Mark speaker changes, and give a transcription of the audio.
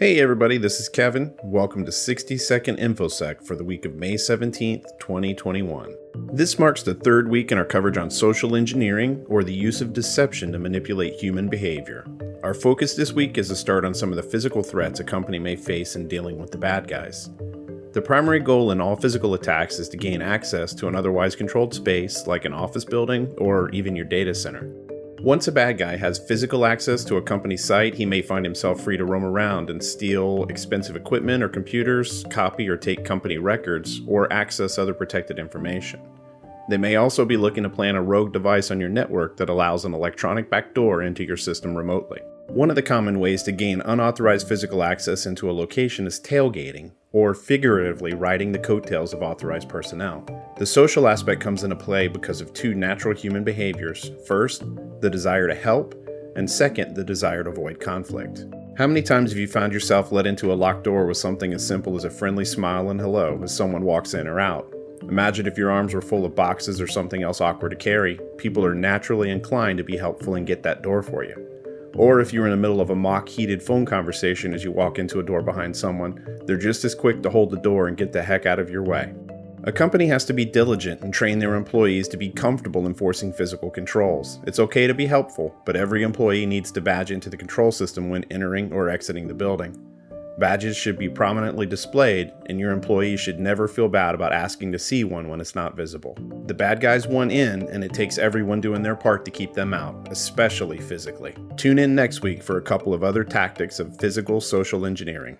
Speaker 1: Hey everybody, this is Kevin. Welcome to 60 Second InfoSec for the week of May 17th, 2021. This marks the third week in our coverage on social engineering, or the use of deception to manipulate human behavior. Our focus this week is to start on some of the physical threats a company may face in dealing with the bad guys. The primary goal in all physical attacks is to gain access to an otherwise controlled space, like an office building or even your data center. Once a bad guy has physical access to a company site, he may find himself free to roam around and steal expensive equipment or computers, copy or take company records, or access other protected information. They may also be looking to plant a rogue device on your network that allows an electronic backdoor into your system remotely. One of the common ways to gain unauthorized physical access into a location is tailgating, or figuratively riding the coattails of authorized personnel. The social aspect comes into play because of two natural human behaviors. First, the desire to help, and second, the desire to avoid conflict. How many times have you found yourself led into a locked door with something as simple as a friendly smile and hello as someone walks in or out? Imagine if your arms were full of boxes or something else awkward to carry. People are naturally inclined to be helpful and get that door for you. Or if you're in the middle of a mock heated phone conversation as you walk into a door behind someone, they're just as quick to hold the door and get the heck out of your way. A company has to be diligent and train their employees to be comfortable enforcing physical controls. It's okay to be helpful, but every employee needs to badge into the control system when entering or exiting the building. Badges should be prominently displayed, and your employees should never feel bad about asking to see one when it's not visible. The bad guys want in, and it takes everyone doing their part to keep them out, especially physically. Tune in next week for a couple of other tactics of physical social engineering.